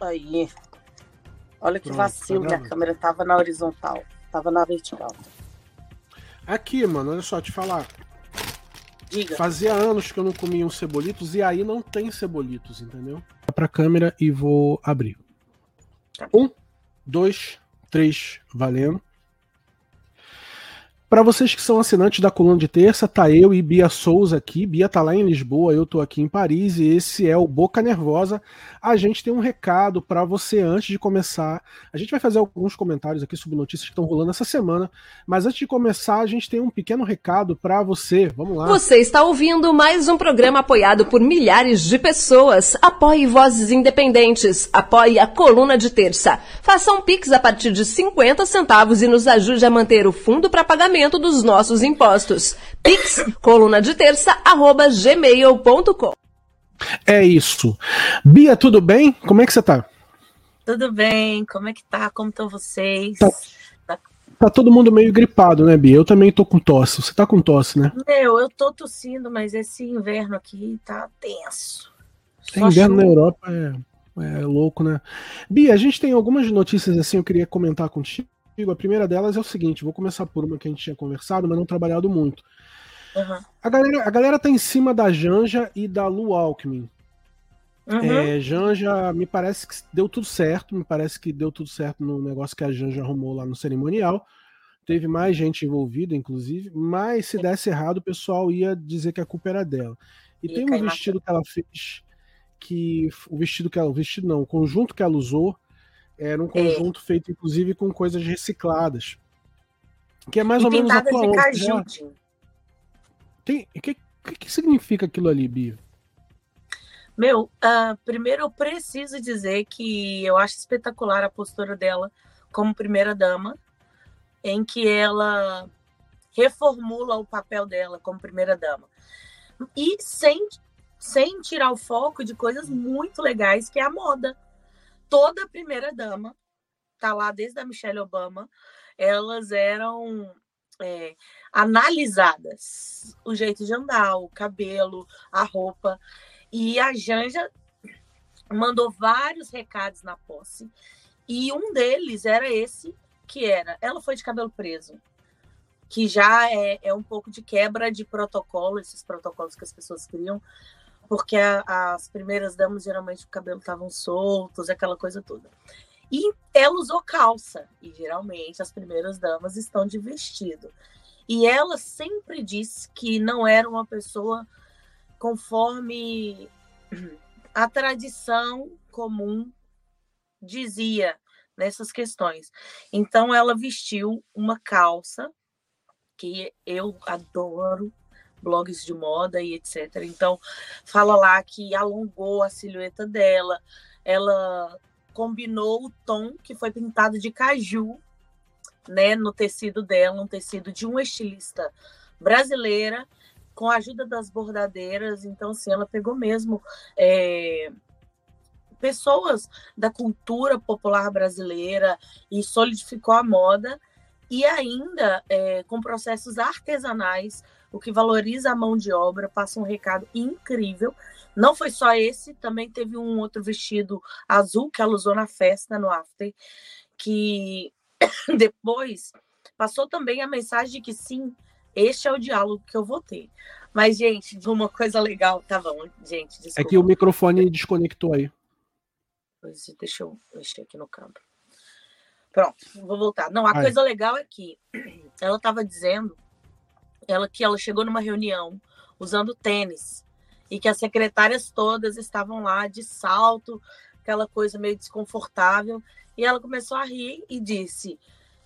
Aí. Olha que Pronto, vacilo, tá minha câmera tava na horizontal, tava na vertical. Aqui, mano, olha só, te falar. Diga. Fazia anos que eu não comia uns cebolitos e aí não tem cebolitos, entendeu? Pra câmera e vou abrir. Tá. Um, dois, três, valendo. Para vocês que são assinantes da coluna de terça, tá eu e Bia Souza aqui. Bia tá lá em Lisboa, eu tô aqui em Paris e esse é o Boca Nervosa. A gente tem um recado para você antes de começar. A gente vai fazer alguns comentários aqui sobre notícias que estão rolando essa semana, mas antes de começar, a gente tem um pequeno recado para você. Vamos lá. Você está ouvindo mais um programa apoiado por milhares de pessoas. Apoie Vozes Independentes. Apoie a coluna de terça. Faça um Pix a partir de 50 centavos e nos ajude a manter o fundo para pagamento pagamento dos nossos impostos. Pix, coluna de terça, arroba gmail.com. É isso. Bia, tudo bem? Como é que você tá? Tudo bem, como é que tá? Como estão vocês? Tá, tá, tá, todo mundo meio gripado, né, Bia? Eu também tô com tosse. Você tá com tosse, né? Meu, eu tô tossindo, mas esse inverno aqui tá tenso. É, inverno chuva. na Europa é, é louco, né? Bia, a gente tem algumas notícias assim, eu queria comentar contigo. A primeira delas é o seguinte: vou começar por uma que a gente tinha conversado, mas não trabalhado muito. Uhum. A, galera, a galera tá em cima da Janja e da Lu Alckmin. Uhum. É, Janja, me parece que deu tudo certo, me parece que deu tudo certo no negócio que a Janja arrumou lá no cerimonial. Teve mais gente envolvida, inclusive, mas se desse errado, o pessoal ia dizer que a culpa era dela. E, e tem um vestido que ela fez, que o vestido que ela, o vestido não, o conjunto que ela usou, era um é. conjunto é. feito, inclusive, com coisas recicladas. Que é mais e ou menos a tua de caju, Tem, o que, que, que, significa aquilo ali, Bia? Meu, uh, primeiro eu preciso dizer que eu acho espetacular a postura dela como primeira dama, em que ela reformula o papel dela como primeira dama. E sem, sem tirar o foco de coisas muito legais, que é a moda toda a primeira dama, tá lá desde a Michelle Obama, elas eram é, analisadas. O jeito de andar, o cabelo, a roupa. E a Janja mandou vários recados na posse. E um deles era esse, que era, ela foi de cabelo preso. Que já é, é um pouco de quebra de protocolo, esses protocolos que as pessoas criam porque a, as primeiras damas geralmente o cabelo estavam soltos, aquela coisa toda. E ela usou calça, e geralmente as primeiras damas estão de vestido. E ela sempre disse que não era uma pessoa conforme a tradição comum dizia nessas questões. Então ela vestiu uma calça que eu adoro, blogs de moda e etc. Então, fala lá que alongou a silhueta dela, ela combinou o tom que foi pintado de caju, né, no tecido dela, um tecido de uma estilista brasileira, com a ajuda das bordadeiras. Então, assim, ela pegou mesmo é, pessoas da cultura popular brasileira e solidificou a moda e ainda é, com processos artesanais o que valoriza a mão de obra, passa um recado incrível. Não foi só esse, também teve um outro vestido azul que ela usou na festa, no after, que depois passou também a mensagem de que sim, este é o diálogo que eu vou ter. Mas, gente, uma coisa legal. Tá bom, gente. Desculpa. É que o microfone desconectou aí. Deixa eu mexer aqui no câmbio. Pronto, vou voltar. Não, a Ai. coisa legal é que ela estava dizendo ela que ela chegou numa reunião usando tênis e que as secretárias todas estavam lá de salto, aquela coisa meio desconfortável, e ela começou a rir e disse: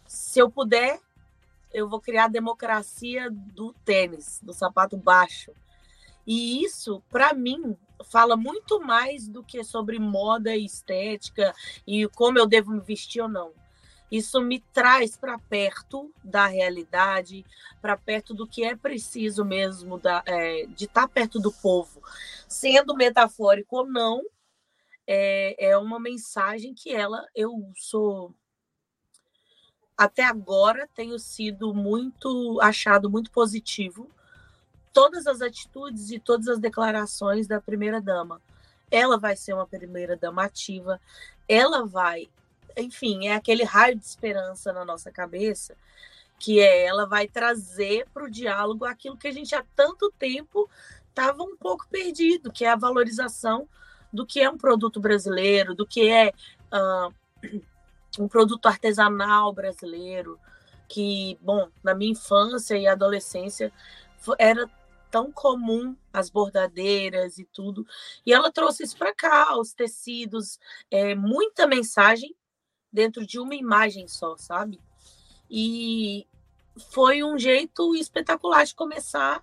"Se eu puder, eu vou criar a democracia do tênis, do sapato baixo". E isso, para mim, fala muito mais do que sobre moda e estética e como eu devo me vestir ou não. Isso me traz para perto da realidade, para perto do que é preciso mesmo da, é, de estar tá perto do povo. Sendo metafórico ou não, é, é uma mensagem que ela, eu sou até agora tenho sido muito achado muito positivo. Todas as atitudes e todas as declarações da primeira dama. Ela vai ser uma primeira dama ativa, ela vai, enfim, é aquele raio de esperança na nossa cabeça, que é ela vai trazer para o diálogo aquilo que a gente há tanto tempo estava um pouco perdido, que é a valorização do que é um produto brasileiro, do que é uh, um produto artesanal brasileiro, que, bom, na minha infância e adolescência era tão comum as bordadeiras e tudo. E ela trouxe isso para cá, os tecidos, é, muita mensagem dentro de uma imagem só, sabe? E foi um jeito espetacular de começar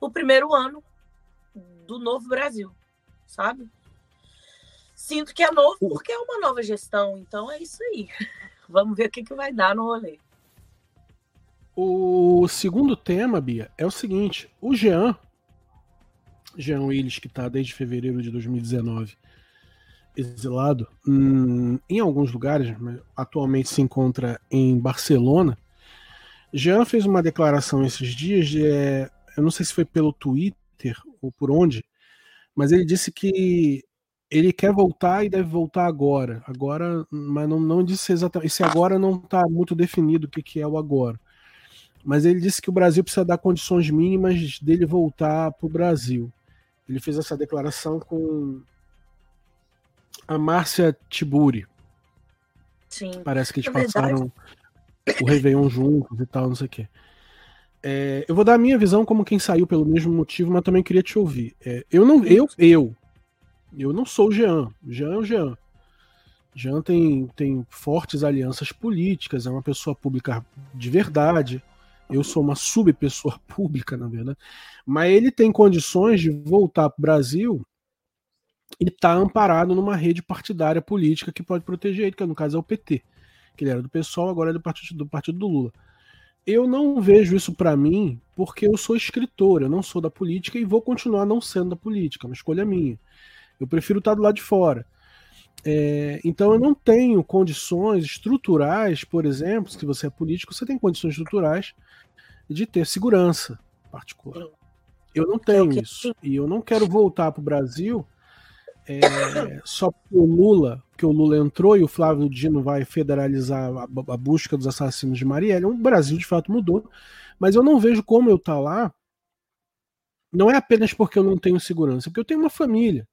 o primeiro ano do novo Brasil, sabe? Sinto que é novo porque é uma nova gestão, então é isso aí. Vamos ver o que, que vai dar no rolê. O segundo tema, Bia, é o seguinte: o Jean, Jean Willis, que está desde fevereiro de 2019 exilado hum, em alguns lugares, atualmente se encontra em Barcelona. Jean fez uma declaração esses dias, de, é, eu não sei se foi pelo Twitter ou por onde, mas ele disse que ele quer voltar e deve voltar agora. Agora, mas não, não disse exatamente. Esse agora não está muito definido o que, que é o agora mas ele disse que o Brasil precisa dar condições mínimas dele voltar para o Brasil. Ele fez essa declaração com a Márcia Tiburi. Sim. Parece que eles é passaram o Réveillon juntos e tal, não sei o quê. É, eu vou dar a minha visão como quem saiu pelo mesmo motivo, mas também queria te ouvir. É, eu não, eu, eu, eu não sou o Jean. Jean é o Jean. Jean tem, tem fortes alianças políticas, é uma pessoa pública de verdade. Eu sou uma subpessoa pública, na verdade. Mas ele tem condições de voltar para o Brasil e está amparado numa rede partidária política que pode proteger ele, que no caso é o PT. Que ele era do PSOL, agora é do partido do, partido do Lula. Eu não vejo isso para mim porque eu sou escritor, eu não sou da política e vou continuar não sendo da política, é uma escolha minha. Eu prefiro estar do lado de fora. É, então eu não tenho condições estruturais, por exemplo, se você é político, você tem condições estruturais de ter segurança particular. Eu não tenho isso. E eu não quero voltar para o Brasil é, só porque o Lula, que o Lula entrou e o Flávio Dino vai federalizar a, a busca dos assassinos de Marielle. O Brasil de fato mudou, mas eu não vejo como eu estar tá lá. Não é apenas porque eu não tenho segurança, porque eu tenho uma família.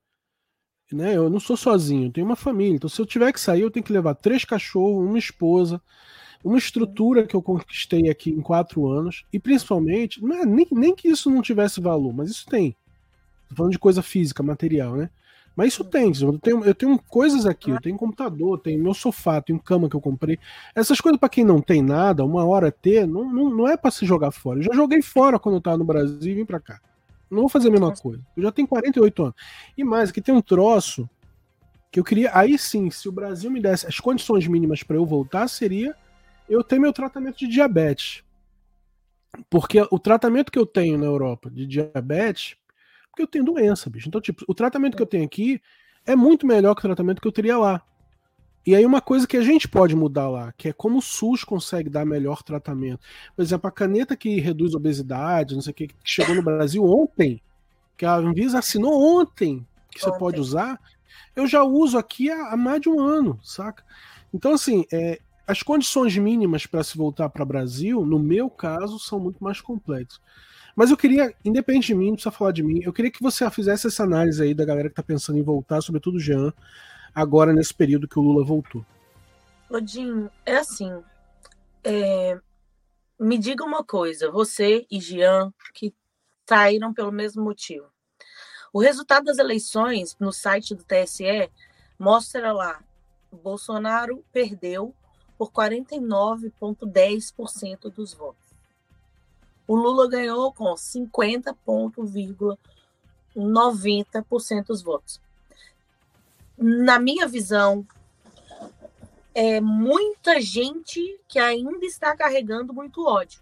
Né? Eu não sou sozinho, eu tenho uma família. Então, se eu tiver que sair, eu tenho que levar três cachorros, uma esposa, uma estrutura que eu conquistei aqui em quatro anos, e principalmente, é, nem, nem que isso não tivesse valor, mas isso tem. Tô falando de coisa física, material, né? Mas isso tem, eu tenho, eu tenho coisas aqui, eu tenho computador, tenho meu sofá, tenho cama que eu comprei. Essas coisas para quem não tem nada, uma hora ter, não, não, não é para se jogar fora. Eu já joguei fora quando eu tava no Brasil e vim para cá. Não vou fazer a mesma coisa. Eu já tenho 48 anos. E mais, aqui tem um troço que eu queria. Aí sim, se o Brasil me desse as condições mínimas para eu voltar, seria eu tenho meu tratamento de diabetes. Porque o tratamento que eu tenho na Europa de diabetes, porque eu tenho doença, bicho. Então, tipo, o tratamento que eu tenho aqui é muito melhor que o tratamento que eu teria lá. E aí uma coisa que a gente pode mudar lá, que é como o SUS consegue dar melhor tratamento. Por exemplo, a caneta que reduz obesidade, não sei o que, que chegou no Brasil ontem, que a Anvisa assinou ontem, que ontem. você pode usar, eu já uso aqui há, há mais de um ano, saca? Então, assim, é, as condições mínimas para se voltar para o Brasil, no meu caso, são muito mais complexas. Mas eu queria, independente de mim, não precisa falar de mim, eu queria que você fizesse essa análise aí da galera que está pensando em voltar, sobretudo o Jean, agora nesse período que o Lula voltou. Odin, é assim. É... Me diga uma coisa, você e Jean, que saíram pelo mesmo motivo. O resultado das eleições no site do TSE mostra lá: Bolsonaro perdeu por 49,10% dos votos. O Lula ganhou com 50,90% dos votos. Na minha visão, é muita gente que ainda está carregando muito ódio.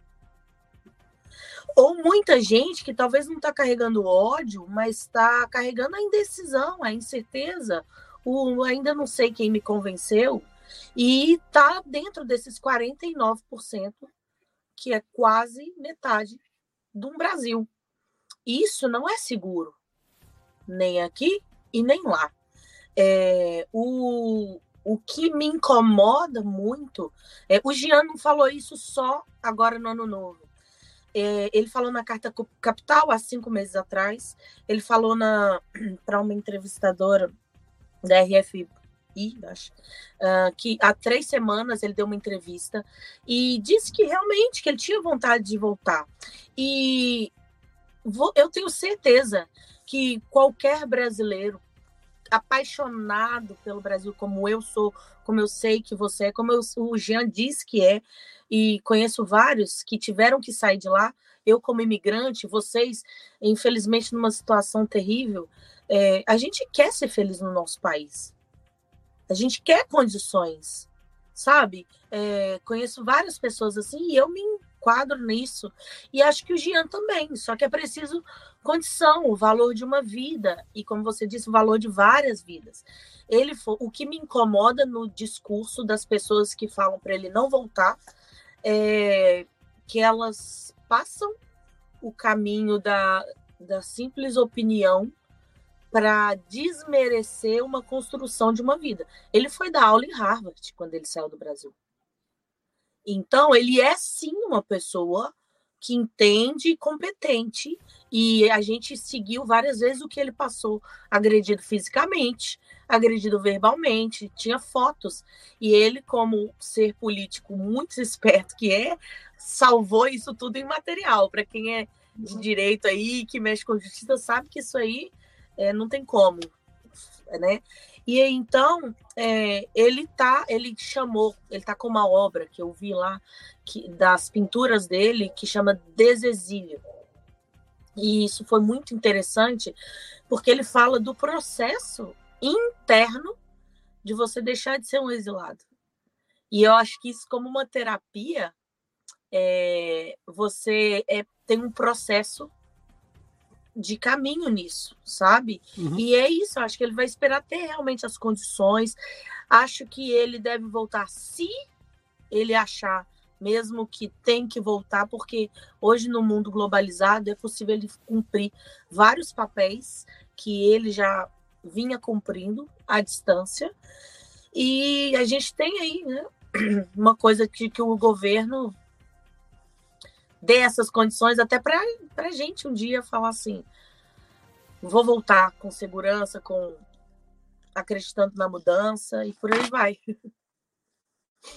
Ou muita gente que talvez não está carregando ódio, mas está carregando a indecisão, a incerteza, o ainda não sei quem me convenceu, e está dentro desses 49%, que é quase metade do Brasil. Isso não é seguro, nem aqui, e nem lá. É, o, o que me incomoda muito, é, o Jean não falou isso só agora no ano novo. É, ele falou na Carta Capital há cinco meses atrás. Ele falou para uma entrevistadora da RFI, acho, uh, que há três semanas ele deu uma entrevista e disse que realmente que ele tinha vontade de voltar. E vou, eu tenho certeza que qualquer brasileiro apaixonado pelo Brasil, como eu sou, como eu sei que você é, como eu, o Jean disse que é, e conheço vários que tiveram que sair de lá. Eu, como imigrante, vocês, infelizmente, numa situação terrível, é, a gente quer ser feliz no nosso país. A gente quer condições, sabe? É, conheço várias pessoas assim e eu me enquadro nisso. E acho que o Jean também, só que é preciso condição, o valor de uma vida e, como você disse, o valor de várias vidas. Ele o que me incomoda no discurso das pessoas que falam para ele não voltar é que elas passam o caminho da, da simples opinião para desmerecer uma construção de uma vida. Ele foi dar aula em Harvard quando ele saiu do Brasil. Então, ele é sim uma pessoa que entende e competente. E a gente seguiu várias vezes o que ele passou, agredido fisicamente, agredido verbalmente, tinha fotos. E ele, como ser político muito esperto que é, salvou isso tudo em material. Para quem é de uhum. direito aí, que mexe com justiça, sabe que isso aí é, não tem como, né? E então é, ele tá, ele chamou, ele tá com uma obra que eu vi lá que, das pinturas dele que chama Desexílio. E isso foi muito interessante porque ele fala do processo interno de você deixar de ser um exilado. E eu acho que isso, como uma terapia, é, você é, tem um processo de caminho nisso, sabe? Uhum. E é isso, acho que ele vai esperar ter realmente as condições. Acho que ele deve voltar se ele achar mesmo que tem que voltar, porque hoje no mundo globalizado é possível ele cumprir vários papéis que ele já vinha cumprindo à distância. E a gente tem aí, né, uma coisa que, que o governo dê essas condições até para a gente um dia falar assim: vou voltar com segurança, com acreditando na mudança e por aí vai.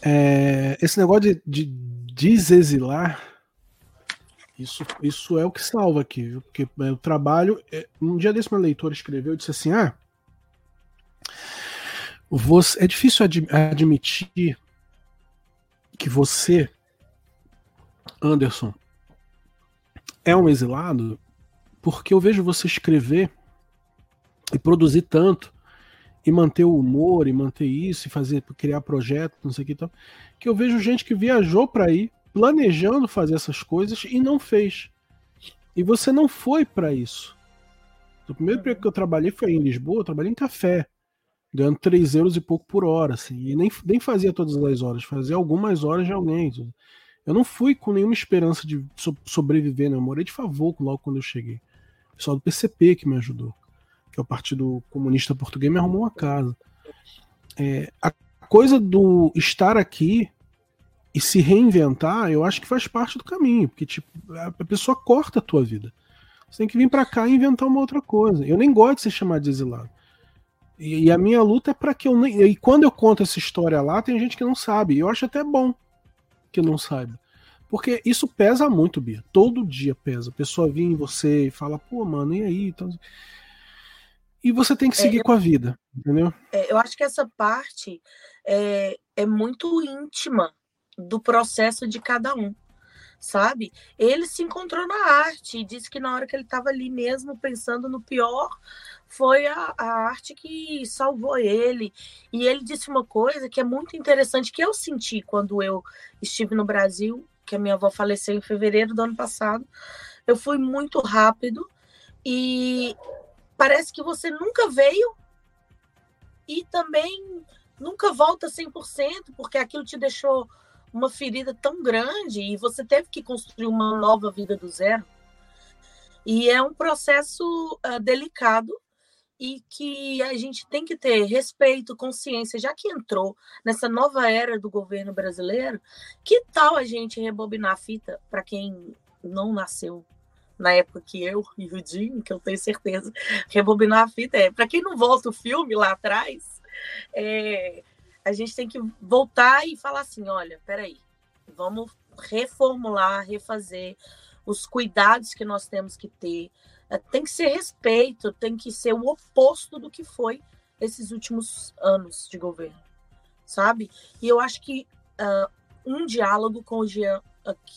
É, esse negócio de, de desexilar, isso, isso é o que salva aqui, viu? porque é, o trabalho. É, um dia desse, uma leitora escreveu e disse assim: ah, você, é difícil ad, admitir que você Anderson, é um exilado porque eu vejo você escrever e produzir tanto e manter o humor e manter isso e fazer criar projetos, não sei o que tal, que eu vejo gente que viajou para ir planejando fazer essas coisas e não fez. E você não foi para isso. O primeiro emprego que eu trabalhei foi em Lisboa, eu trabalhei em café, ganhando 3 euros e pouco por hora, assim, e nem, nem fazia todas as horas, fazia algumas horas de alguém. Eu não fui com nenhuma esperança de so sobreviver, né? Eu morei de favor logo quando eu cheguei. O pessoal do PCP que me ajudou, que é o Partido Comunista Português, me arrumou uma casa. É, a coisa do estar aqui e se reinventar, eu acho que faz parte do caminho, porque tipo, a pessoa corta a tua vida. Você tem que vir para cá e inventar uma outra coisa. Eu nem gosto de ser chamado de exilado. E, e a minha luta é para que eu nem. E quando eu conto essa história lá, tem gente que não sabe. Eu acho até bom que não saiba. Porque isso pesa muito, Bia. Todo dia pesa. A pessoa vem em você e fala, pô, mano, e aí? Então... E você tem que seguir é, com a vida, entendeu? É, eu acho que essa parte é, é muito íntima do processo de cada um, sabe? Ele se encontrou na arte e disse que na hora que ele estava ali mesmo pensando no pior, foi a, a, arte que salvou ele. E ele disse uma coisa que é muito interessante, que eu senti quando eu estive no Brasil, que a minha avó faleceu em fevereiro do ano passado. Eu fui muito rápido e parece que você nunca veio e também nunca volta 100%, porque aquilo te deixou uma ferida tão grande e você teve que construir uma nova vida do zero. E é um processo uh, delicado e que a gente tem que ter respeito, consciência, já que entrou nessa nova era do governo brasileiro, que tal a gente rebobinar a fita para quem não nasceu na época que eu e o Jim, que eu tenho certeza, rebobinar a fita é para quem não volta o filme lá atrás, é, a gente tem que voltar e falar assim, olha, peraí, vamos reformular, refazer os cuidados que nós temos que ter, é, tem que ser respeito, tem que ser o oposto do que foi esses últimos anos de governo, sabe? E eu acho que uh, um diálogo com o Jean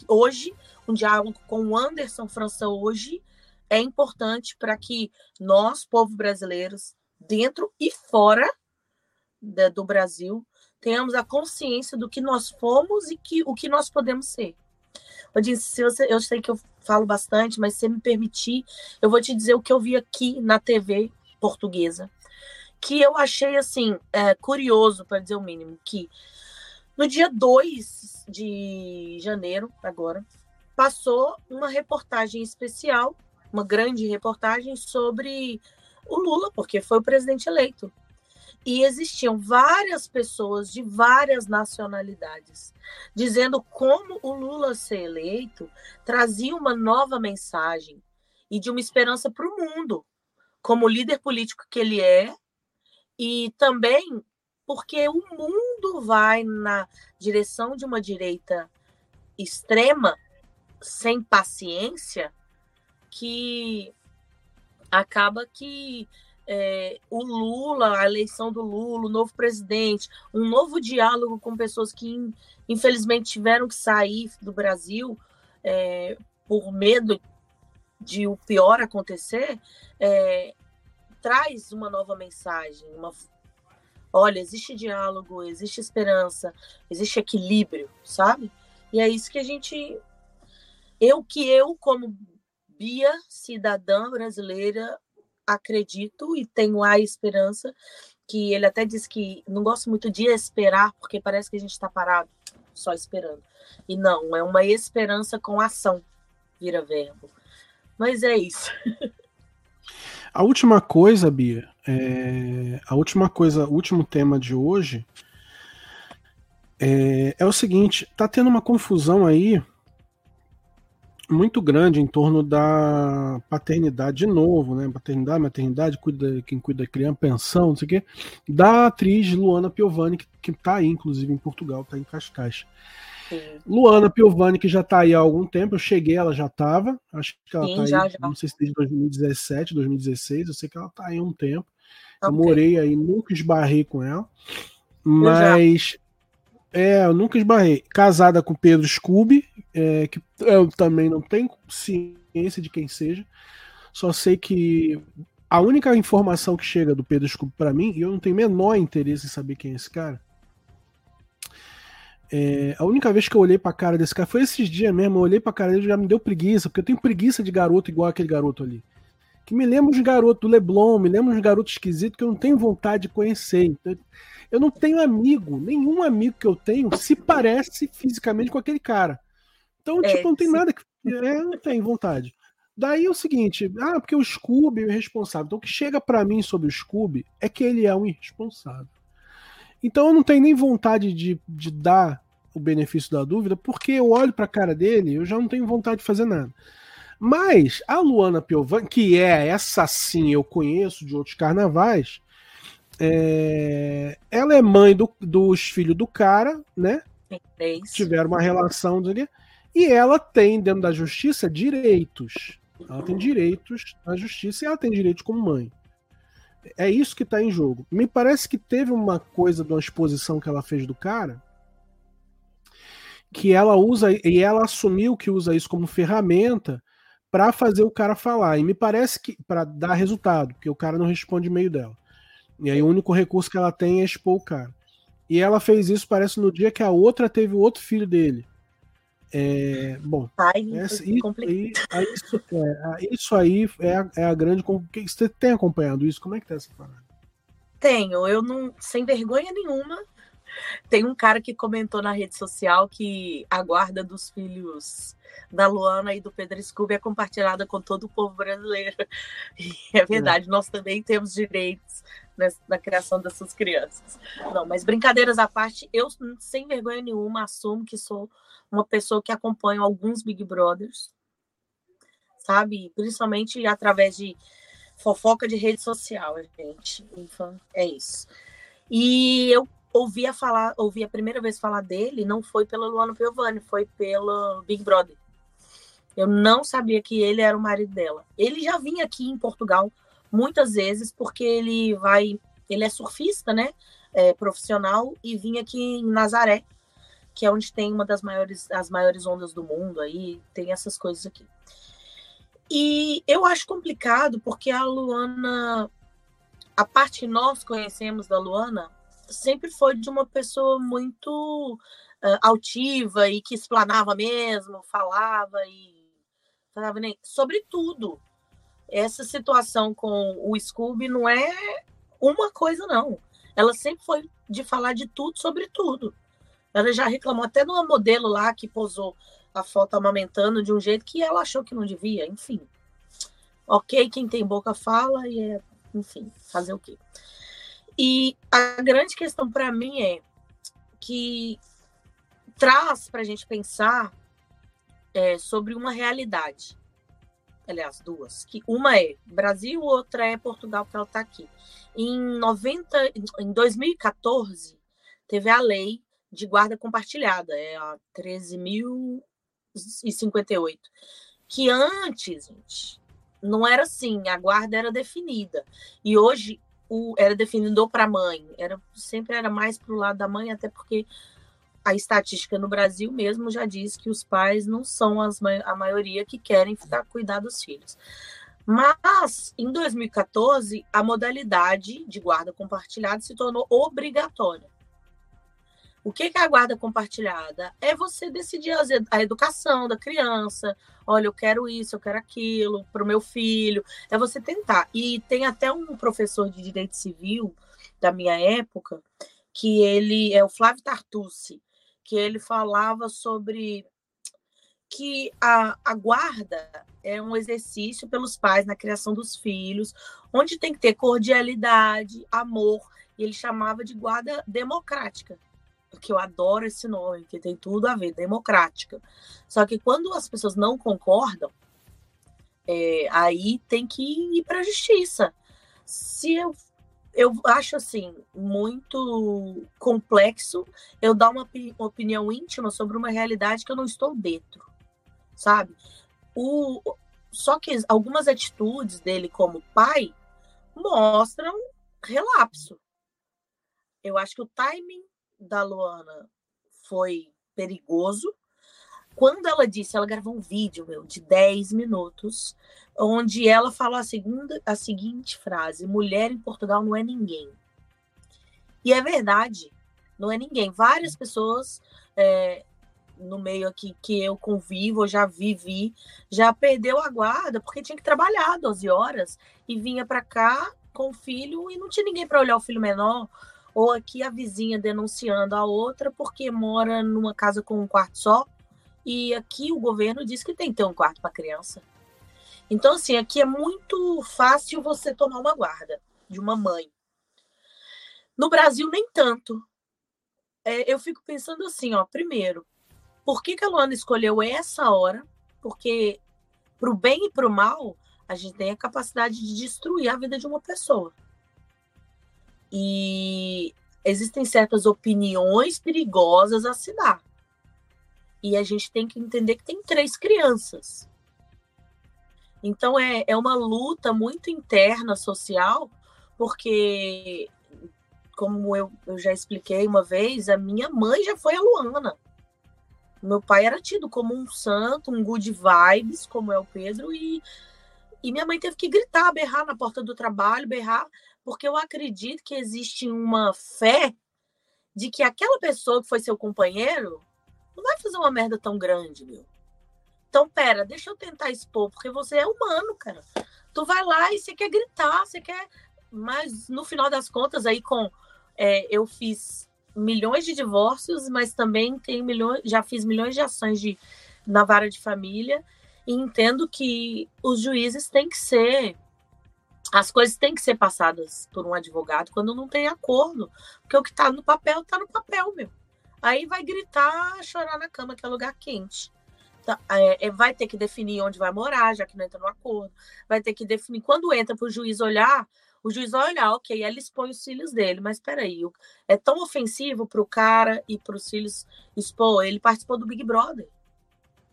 hoje, um diálogo com o Anderson França hoje, é importante para que nós, povo brasileiros, dentro e fora da, do Brasil, tenhamos a consciência do que nós fomos e que, o que nós podemos ser. Eu, se você, eu sei que eu falo bastante, mas se me permitir, eu vou te dizer o que eu vi aqui na TV portuguesa, que eu achei assim é, curioso, para dizer o mínimo, que no dia 2 de janeiro, agora, passou uma reportagem especial, uma grande reportagem sobre o Lula, porque foi o presidente eleito e existiam várias pessoas de várias nacionalidades dizendo como o Lula ser eleito trazia uma nova mensagem e de uma esperança para o mundo, como líder político que ele é, e também porque o mundo vai na direção de uma direita extrema, sem paciência, que acaba que é, o Lula, a eleição do Lula, o novo presidente, um novo diálogo com pessoas que infelizmente tiveram que sair do Brasil é, por medo de o pior acontecer, é, traz uma nova mensagem, uma olha, existe diálogo, existe esperança, existe equilíbrio, sabe? E é isso que a gente eu que eu como Bia, cidadã brasileira, acredito e tenho a esperança que ele até disse que não gosta muito de esperar, porque parece que a gente está parado, só esperando. E não, é uma esperança com ação, vira verbo. Mas é isso. A última coisa, Bia, é... a última coisa, o último tema de hoje é, é o seguinte: tá tendo uma confusão aí muito grande em torno da paternidade de novo, né? Paternidade, maternidade, cuida, quem cuida da criança, pensão, não sei o quê, da atriz Luana Piovani, que, que tá aí, inclusive, em Portugal, tá em Cascais. Sim. Luana Piovani, que já tá aí há algum tempo, eu cheguei, ela já tava, acho que ela tá já, aí, já. não sei se desde 2017, 2016, eu sei que ela tá aí há um tempo. Okay. Eu morei aí, nunca esbarrei com ela, mas é, eu nunca esbarrei. Casada com Pedro Scooby, é, que eu também não tenho ciência de quem seja. Só sei que a única informação que chega do Pedro Scooby para mim, e eu não tenho menor interesse em saber quem é esse cara. É, a única vez que eu olhei pra cara desse cara foi esses dias mesmo. Eu olhei pra cara dele e já me deu preguiça, porque eu tenho preguiça de garoto igual aquele garoto ali. Que me lembra os garotos do Leblon, me lembra uns garotos esquisitos que eu não tenho vontade de conhecer. Então, eu não tenho amigo, nenhum amigo que eu tenho se parece fisicamente com aquele cara. Então, é, tipo, não tem sim. nada que. É, não tem vontade. Daí é o seguinte, ah, porque o Scooby é o irresponsável. Então o que chega para mim sobre o Scooby é que ele é um irresponsável. Então eu não tenho nem vontade de, de dar o benefício da dúvida, porque eu olho pra cara dele eu já não tenho vontade de fazer nada. Mas a Luana Piovani, que é essa sim eu conheço de outros carnavais, é, ela é mãe do, dos filhos do cara, né? Tiveram uma relação ali, e ela tem, dentro da justiça, direitos. Ela tem direitos na justiça e ela tem direitos como mãe. É isso que está em jogo. Me parece que teve uma coisa de uma exposição que ela fez do cara que ela usa e ela assumiu que usa isso como ferramenta para fazer o cara falar. E me parece que para dar resultado, porque o cara não responde e-mail dela. E aí o único recurso que ela tem é expor o cara. E ela fez isso, parece, no dia que a outra teve o outro filho dele. É, bom, Ai, essa, isso, aí, isso, é, isso, aí é a, é a grande. Você tem acompanhado isso? Como é que tá essa parada? Tenho, eu não, sem vergonha nenhuma, Tem um cara que comentou na rede social que a guarda dos filhos da Luana e do Pedro Scooby é compartilhada com todo o povo brasileiro. E é verdade, é. nós também temos direitos na criação dessas crianças. Não, mas brincadeiras à parte, eu, sem vergonha nenhuma, assumo que sou uma pessoa que acompanha alguns Big Brothers, sabe? Principalmente através de fofoca de rede social, gente. Então, é isso. E eu ouvi a falar, ouvi a primeira vez falar dele, não foi pela Luana Piovani, foi pelo Big Brother. Eu não sabia que ele era o marido dela. Ele já vinha aqui em Portugal muitas vezes, porque ele vai. Ele é surfista, né? É, profissional, e vinha aqui em Nazaré, que é onde tem uma das maiores, as maiores ondas do mundo aí, tem essas coisas aqui. E eu acho complicado porque a Luana, a parte que nós conhecemos da Luana, sempre foi de uma pessoa muito uh, altiva e que explanava mesmo, falava e falava nem sobre tudo. Essa situação com o Scooby não é uma coisa, não. Ela sempre foi de falar de tudo sobre tudo. Ela já reclamou até de uma modelo lá que posou a foto amamentando de um jeito que ela achou que não devia, enfim. Ok, quem tem boca fala e é, enfim, fazer o quê? E a grande questão para mim é que traz para a gente pensar é, sobre uma realidade. Aliás, duas. Que uma é Brasil, outra é Portugal, que ela está aqui. Em 90, em 2014, teve a lei de guarda compartilhada, é a 13.058. Que antes, gente, não era assim, a guarda era definida. E hoje o, era definido para a mãe, era, sempre era mais para o lado da mãe, até porque a estatística no Brasil mesmo já diz que os pais não são as, a maioria que querem ficar cuidar dos filhos. Mas, em 2014, a modalidade de guarda compartilhada se tornou obrigatória. O que é a guarda compartilhada? É você decidir a educação da criança. Olha, eu quero isso, eu quero aquilo para o meu filho. É você tentar. E tem até um professor de direito civil da minha época, que ele é o Flávio Tartucci, que ele falava sobre que a, a guarda é um exercício pelos pais na criação dos filhos, onde tem que ter cordialidade, amor, e ele chamava de guarda democrática porque eu adoro esse nome, que tem tudo a ver, democrática. Só que quando as pessoas não concordam, é, aí tem que ir para a justiça. Se eu, eu acho assim muito complexo eu dar uma opinião íntima sobre uma realidade que eu não estou dentro, sabe? O, só que algumas atitudes dele como pai mostram relapso. Eu acho que o timing da Luana foi perigoso. Quando ela disse, ela gravou um vídeo meu de 10 minutos, onde ela falou a, segunda, a seguinte frase: mulher em Portugal não é ninguém. E é verdade, não é ninguém. Várias pessoas é, no meio aqui que eu convivo, já vivi, já perdeu a guarda porque tinha que trabalhar 12 horas e vinha para cá com o filho e não tinha ninguém para olhar o filho menor, ou aqui a vizinha denunciando a outra porque mora numa casa com um quarto só, e aqui o governo diz que tem que ter um quarto para criança. Então, assim, aqui é muito fácil você tomar uma guarda de uma mãe. No Brasil, nem tanto. É, eu fico pensando assim, ó, primeiro, por que, que a Luana escolheu essa hora? Porque, para o bem e para o mal, a gente tem a capacidade de destruir a vida de uma pessoa. E existem certas opiniões perigosas a se dar. E a gente tem que entender que tem três crianças. Então é, é uma luta muito interna social, porque, como eu, eu já expliquei uma vez, a minha mãe já foi a Luana. Meu pai era tido como um santo, um good vibes, como é o Pedro, e, e minha mãe teve que gritar, berrar na porta do trabalho, berrar porque eu acredito que existe uma fé de que aquela pessoa que foi seu companheiro não vai fazer uma merda tão grande, meu. Então, pera, deixa eu tentar expor, porque você é humano, cara. Tu vai lá e você quer gritar, você quer. Mas no final das contas, aí com. É, eu fiz milhões de divórcios, mas também tem milhões, já fiz milhões de ações de, na vara de família e entendo que os juízes têm que ser as coisas têm que ser passadas por um advogado quando não tem acordo, porque o que está no papel está no papel, meu. Aí vai gritar, chorar na cama, que é lugar quente. Tá, é, é, vai ter que definir onde vai morar, já que não entra no acordo. Vai ter que definir quando entra para o juiz olhar. O juiz vai olhar, ok, ele expõe os filhos dele, mas peraí, é tão ofensivo para o cara e para os filhos expor. Ele participou do Big Brother.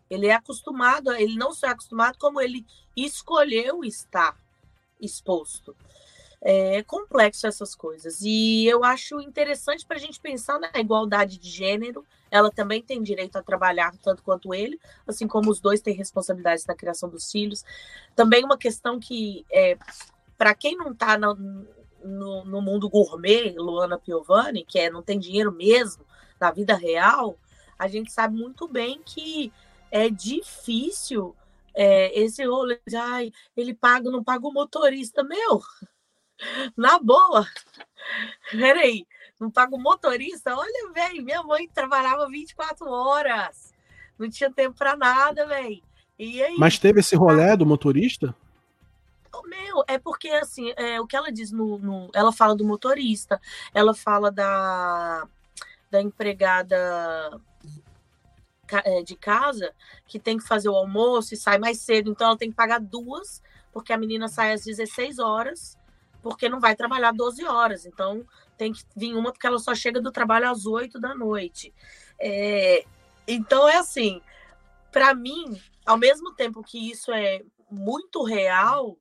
Ele é acostumado, ele não só é acostumado, como ele escolheu estar exposto. É complexo essas coisas. E eu acho interessante para a gente pensar na igualdade de gênero. Ela também tem direito a trabalhar tanto quanto ele, assim como os dois têm responsabilidades na criação dos filhos. Também uma questão que, é, para quem não está no, no, mundo gourmet, Luana Piovani, que é não tem dinheiro mesmo na vida real, a gente sabe muito bem que é difícil é, esse rolê de ai, ele paga, não paga o motorista, meu, na boa. Peraí, não paga o motorista? Olha, velho, minha mãe trabalhava 24 horas, não tinha tempo para nada, velho. Mas teve esse rolê do motorista? Meu, é porque assim, é, o que ela diz no, no, Ela fala do motorista, ela fala da, da empregada é, de casa que tem que fazer o almoço e sai mais cedo, então ela tem que pagar duas, porque a menina sai às 16 horas, porque não vai trabalhar 12 horas. Então tem que vir uma porque ela só chega do trabalho às 8 da noite. É, então é assim, para mim, ao mesmo tempo que isso é muito real,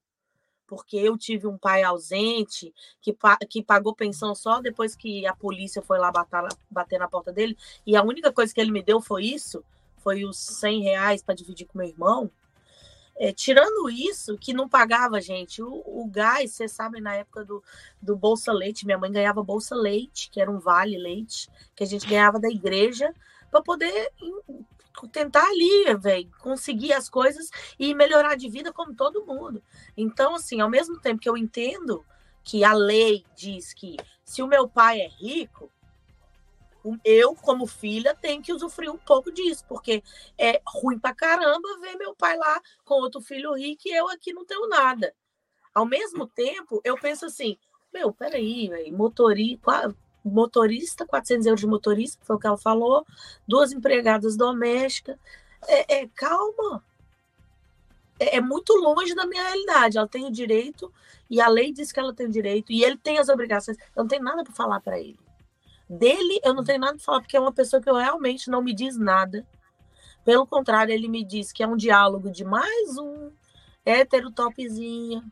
porque eu tive um pai ausente que, que pagou pensão só depois que a polícia foi lá bater, bater na porta dele, e a única coisa que ele me deu foi isso, foi os 100 reais para dividir com meu irmão. É, tirando isso, que não pagava, gente, o, o gás, vocês sabem, na época do, do Bolsa Leite, minha mãe ganhava Bolsa Leite, que era um vale leite, que a gente ganhava da igreja, para poder tentar ali, velho, conseguir as coisas e melhorar de vida como todo mundo. Então, assim, ao mesmo tempo que eu entendo que a lei diz que se o meu pai é rico, eu, como filha, tenho que usufruir um pouco disso, porque é ruim pra caramba ver meu pai lá com outro filho rico e eu aqui não tenho nada. Ao mesmo tempo, eu penso assim, meu, peraí, velho, motorista, motorista, 400 euros de motorista, foi o que ela falou, duas empregadas domésticas. É, é calma. É, é, muito longe da minha realidade. Ela tem o direito, e a lei diz que ela tem o direito, e ele tem as obrigações. Eu não tenho nada para falar para ele. Dele, eu não tenho nada para falar, porque é uma pessoa que eu realmente não me diz nada. Pelo contrário, ele me diz que é um diálogo de mais um hétero topzinho,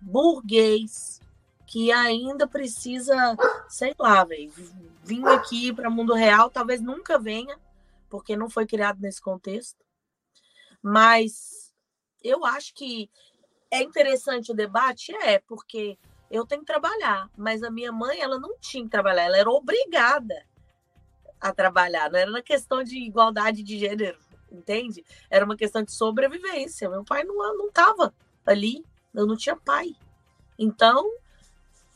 burguês, que ainda precisa, sei lá, velho, vir aqui para o mundo real, talvez nunca venha, porque não foi criado nesse contexto. Mas eu acho que é interessante o debate, é, porque eu tenho que trabalhar, mas a minha mãe, ela não tinha que trabalhar, ela era obrigada a trabalhar, não era uma questão de igualdade de gênero, entende? Era uma questão de sobrevivência. Meu pai não não estava ali, eu não tinha pai. Então,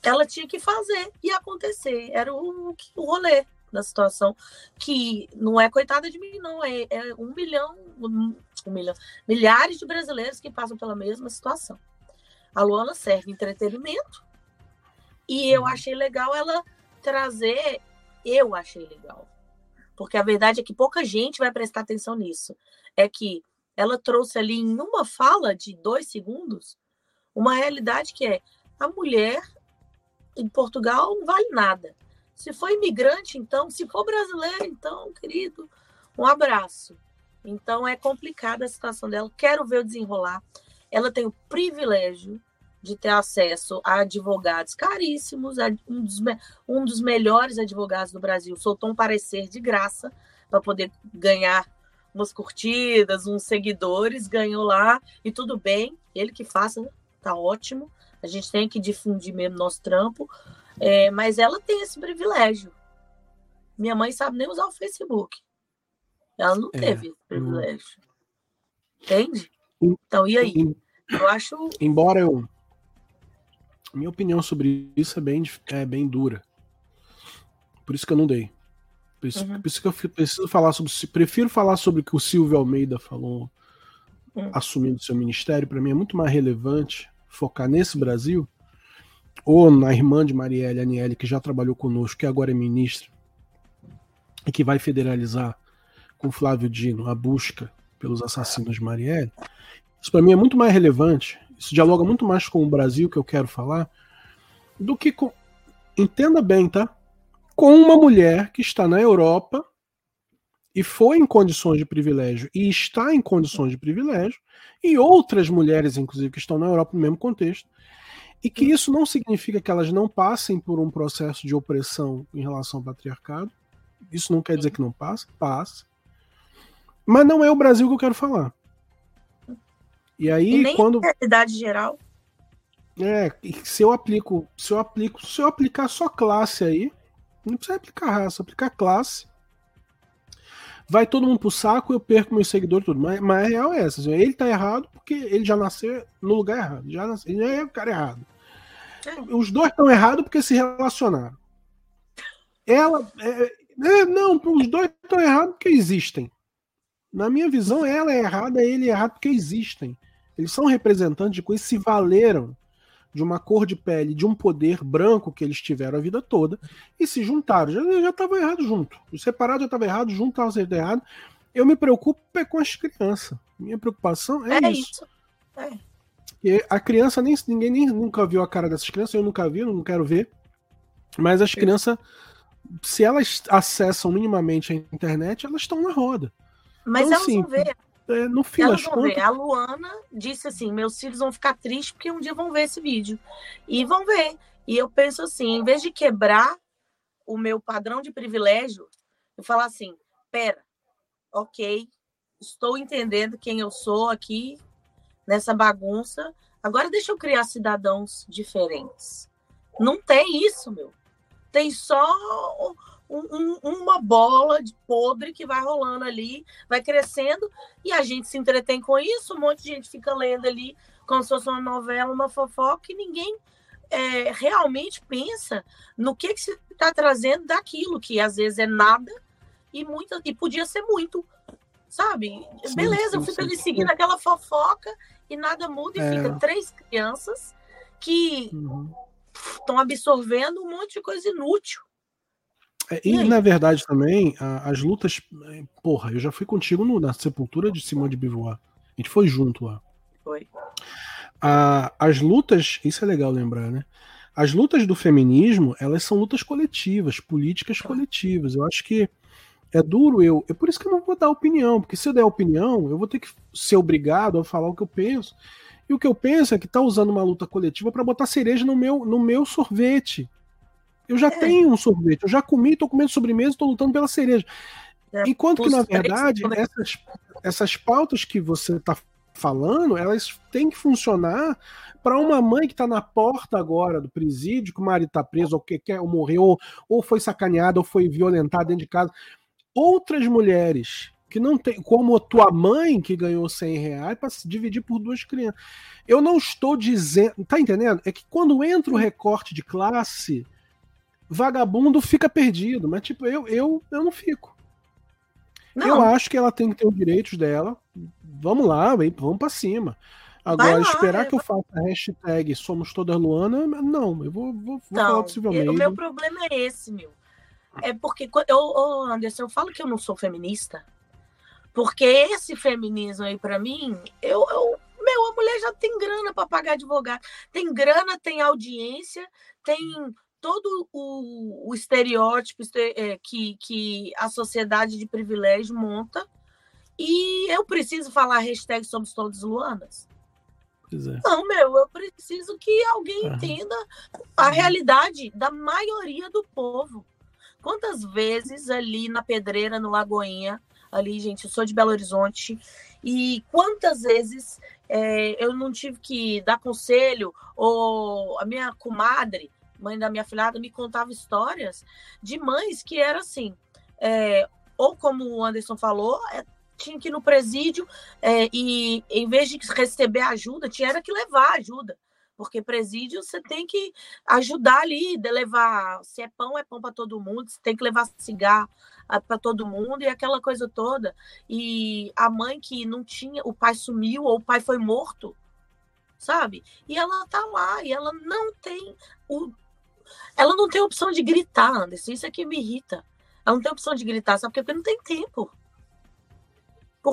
ela tinha que fazer e acontecer. Era o, o rolê da situação, que não é coitada de mim, não, é, é um milhão, um, um, milhão, milhares de brasileiros que passam pela mesma situação. A Luana serve entretenimento e eu uhum. achei legal ela trazer, eu achei legal, porque a verdade é que pouca gente vai prestar atenção nisso. É que ela trouxe ali em uma fala de dois segundos uma realidade que é a mulher em Portugal não vale nada. Se for imigrante, então, se for brasileiro, então, querido, um abraço. Então é complicada a situação dela. Quero ver o desenrolar. Ela tem o privilégio de ter acesso a advogados caríssimos, um dos, um dos melhores advogados do Brasil soltou um parecer de graça para poder ganhar umas curtidas, uns seguidores, ganhou lá e tudo bem, ele que faça, tá ótimo. A gente tem que difundir mesmo nosso trampo, é, mas ela tem esse privilégio. Minha mãe sabe nem usar o Facebook. Ela não é, teve esse privilégio. Entende? Então, e aí? Eu acho. Embora eu. Minha opinião sobre isso é bem, é bem dura. Por isso que eu não dei. Por isso, uhum. por isso que eu preciso falar sobre. Prefiro falar sobre o que o Silvio Almeida falou uhum. assumindo seu ministério. Para mim é muito mais relevante focar nesse Brasil ou na irmã de Marielle, Aniele, que já trabalhou conosco, que agora é ministra, e que vai federalizar com Flávio Dino a busca pelos assassinos de Marielle. Isso para mim é muito mais relevante. Isso dialoga muito mais com o Brasil que eu quero falar do que com. Entenda bem, tá? Com uma mulher que está na Europa e foi em condições de privilégio e está em condições de privilégio, e outras mulheres, inclusive, que estão na Europa no mesmo contexto, e que isso não significa que elas não passem por um processo de opressão em relação ao patriarcado. Isso não quer dizer que não passa, passa. Mas não é o Brasil que eu quero falar. E aí, e quando. realidade geral. É, se eu aplico, se eu aplico, se eu aplicar só classe aí, não precisa aplicar raça, aplicar classe. Vai todo mundo pro saco, eu perco meus seguidores tudo. Mas, mas a real é essa. Assim, ele tá errado porque ele já nasceu no lugar errado. Já nasceu, ele já é o cara errado. É. Os dois estão errados porque se relacionaram. Ela. É, é, não, os dois estão errados porque existem. Na minha visão, ela é errada, ele é errado porque existem. Eles são representantes de coisas que se valeram de uma cor de pele, de um poder branco que eles tiveram a vida toda e se juntaram. Já estava errado junto. O separado já estava errado, junto estava errado. Eu me preocupo é com as crianças. Minha preocupação é, é isso. isso. É. E a criança, nem, ninguém nem, nunca viu a cara dessas crianças, eu nunca vi, não quero ver. Mas as crianças, se elas acessam minimamente a internet, elas estão na roda. Mas então, elas assim, vão ver. É, no fim Elas vão contas... ver. A Luana disse assim: meus filhos vão ficar tristes porque um dia vão ver esse vídeo. E vão ver. E eu penso assim: em vez de quebrar o meu padrão de privilégio, eu falar assim: pera, ok, estou entendendo quem eu sou aqui nessa bagunça. Agora deixa eu criar cidadãos diferentes. Não tem isso, meu. Tem só um, uma bola de podre que vai rolando ali, vai crescendo, e a gente se entretém com isso, um monte de gente fica lendo ali como se fosse uma novela, uma fofoca, e ninguém é, realmente pensa no que, que se está trazendo daquilo, que às vezes é nada e, muita, e podia ser muito. Sabe? Sim, Beleza, sim, eu fico ali seguindo aquela fofoca e nada muda, e é. fica três crianças que estão uhum. absorvendo um monte de coisa inútil. É, e, na verdade, também, a, as lutas. É, porra, eu já fui contigo no, na sepultura de Simone de Beauvoir. A gente foi junto lá. Foi. A, as lutas, isso é legal lembrar, né? As lutas do feminismo, elas são lutas coletivas, políticas coletivas. Eu acho que é duro eu. É por isso que eu não vou dar opinião, porque se eu der opinião, eu vou ter que ser obrigado a falar o que eu penso. E o que eu penso é que tá usando uma luta coletiva para botar cereja no meu, no meu sorvete. Eu já é. tenho um sorvete, eu já comi, tô comendo sobremesa, tô lutando pela cereja. É, Enquanto que, na verdade, essas, essas pautas que você está falando, elas têm que funcionar para uma mãe que está na porta agora do presídio, que o marido está preso, ou que quer, ou morreu, ou, ou foi sacaneada, ou foi violentada dentro de casa. Outras mulheres que não tem, como a tua mãe que ganhou 100 reais para se dividir por duas crianças. Eu não estou dizendo, tá entendendo? É que quando entra o recorte de classe, vagabundo fica perdido, mas tipo, eu, eu, eu não fico. Não. Eu acho que ela tem que ter os direitos dela. Vamos lá, vamos para cima. Agora, lá, esperar que eu faça a hashtag Somos Todas Luana, não, eu vou, vou, vou falar possivelmente. O meu problema é esse, meu. É porque, eu, Anderson, eu falo que eu não sou feminista, porque esse feminismo aí, para mim, eu, eu, meu, a mulher já tem grana para pagar advogado, tem grana, tem audiência, tem todo o, o estereótipo é, que, que a sociedade de privilégio monta. E eu preciso falar hashtag somos todos Luanas? É. Não, meu, eu preciso que alguém entenda a realidade da maioria do povo. Quantas vezes ali na Pedreira, no Lagoinha, ali, gente, eu sou de Belo Horizonte, e quantas vezes é, eu não tive que dar conselho, ou a minha comadre mãe da minha filhada, me contava histórias de mães que era assim, é, ou como o Anderson falou, é, tinha que ir no presídio é, e em vez de receber ajuda, tinha que levar ajuda. Porque presídio você tem que ajudar ali, levar. Se é pão, é pão para todo mundo, você tem que levar cigarro ah, para todo mundo e aquela coisa toda. E a mãe que não tinha, o pai sumiu ou o pai foi morto, sabe? E ela tá lá e ela não tem o. Ela não tem opção de gritar, Anderson. Isso é que me irrita. Ela não tem opção de gritar, sabe? Porque não tem tempo.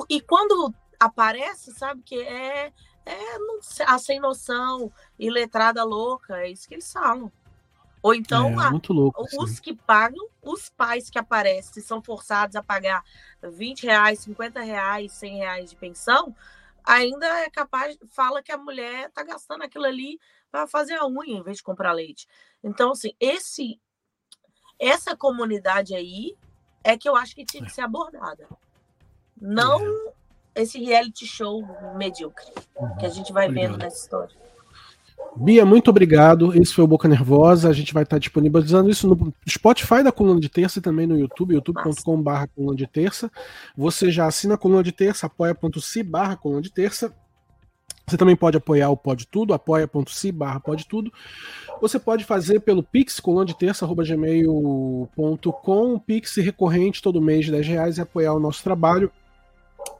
E quando aparece, sabe, que é, é a sem noção, iletrada louca, é isso que eles falam. Ou então, é, a, louco, os assim. que pagam, os pais que aparecem, são forçados a pagar 20 reais, 50 reais, 100 reais de pensão, ainda é capaz, fala que a mulher está gastando aquilo ali para fazer a unha em vez de comprar leite. Então, assim, esse, essa comunidade aí é que eu acho que tinha que é. ser abordada. Não é esse reality show medíocre que a gente vai Obrigado. vendo nessa história. Bia, muito obrigado. Esse foi o Boca Nervosa. A gente vai estar disponibilizando isso no Spotify da Coluna de Terça e também no YouTube, youtube.com.br Coluna de Terça. Você já assina a Coluna de Terça, apoia.se barra Coluna de Terça. Você também pode apoiar o Pode Tudo, apoia.se barra Pode Tudo. Você pode fazer pelo Pix, coluna de terça, arroba gmail.com, Pix recorrente todo mês de 10 reais e apoiar o nosso trabalho.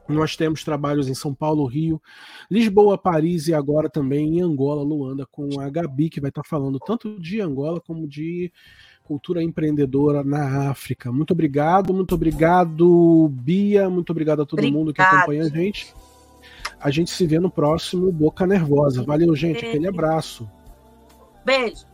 Nós temos trabalhos em São Paulo, Rio, Lisboa, Paris e agora também em Angola, Luanda, com a Gabi, que vai estar falando tanto de Angola como de cultura empreendedora na África. Muito obrigado, muito obrigado, Bia, muito obrigado a todo Obrigado. mundo que acompanha a gente. A gente se vê no próximo Boca Nervosa. Valeu, gente. Aquele abraço. Beijo.